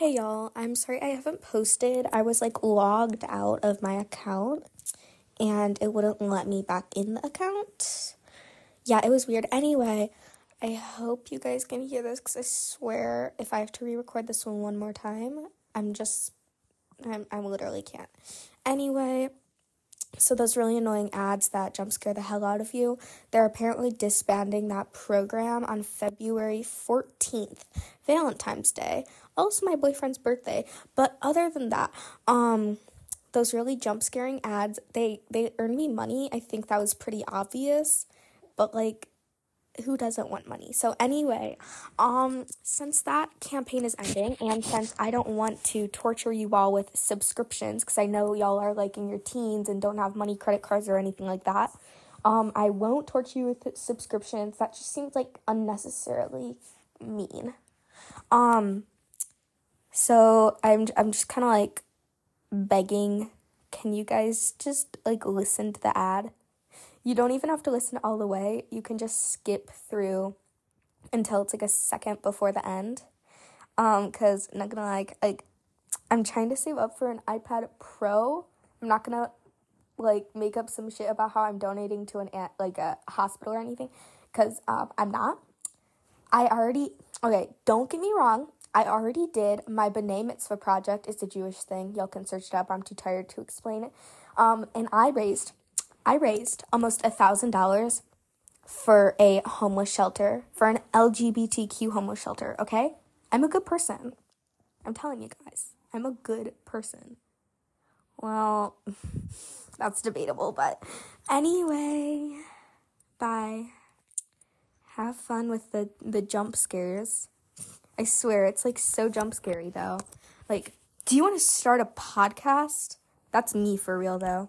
Hey y'all, I'm sorry I haven't posted. I was like logged out of my account and it wouldn't let me back in the account. Yeah, it was weird. Anyway, I hope you guys can hear this because I swear if I have to re record this one one more time, I'm just, I'm, I literally can't. Anyway, so those really annoying ads that jump scare the hell out of you, they're apparently disbanding that program on February 14th, Valentine's Day. Also my boyfriend's birthday. But other than that, um those really jump scaring ads, they they earn me money. I think that was pretty obvious. But like who doesn't want money? So anyway, um since that campaign is ending and since I don't want to torture you all with subscriptions cuz I know y'all are like in your teens and don't have money credit cards or anything like that. Um I won't torture you with subscriptions. That just seems like unnecessarily mean. Um so I'm I'm just kind of like begging can you guys just like listen to the ad? You don't even have to listen all the way. You can just skip through until it's like a second before the end. Um, cause I'm not gonna like like I'm trying to save up for an iPad Pro. I'm not gonna like make up some shit about how I'm donating to an like a hospital or anything, cause um I'm not. I already okay. Don't get me wrong. I already did my B'nai Mitzvah project. It's a Jewish thing. Y'all can search it up. I'm too tired to explain it. Um, and I raised I raised almost a thousand dollars for a homeless shelter, for an LGBTQ homeless shelter, okay? I'm a good person. I'm telling you guys, I'm a good person. Well, that's debatable, but anyway, bye. Have fun with the, the jump scares. I swear, it's like so jump scary though. Like, do you want to start a podcast? That's me for real though.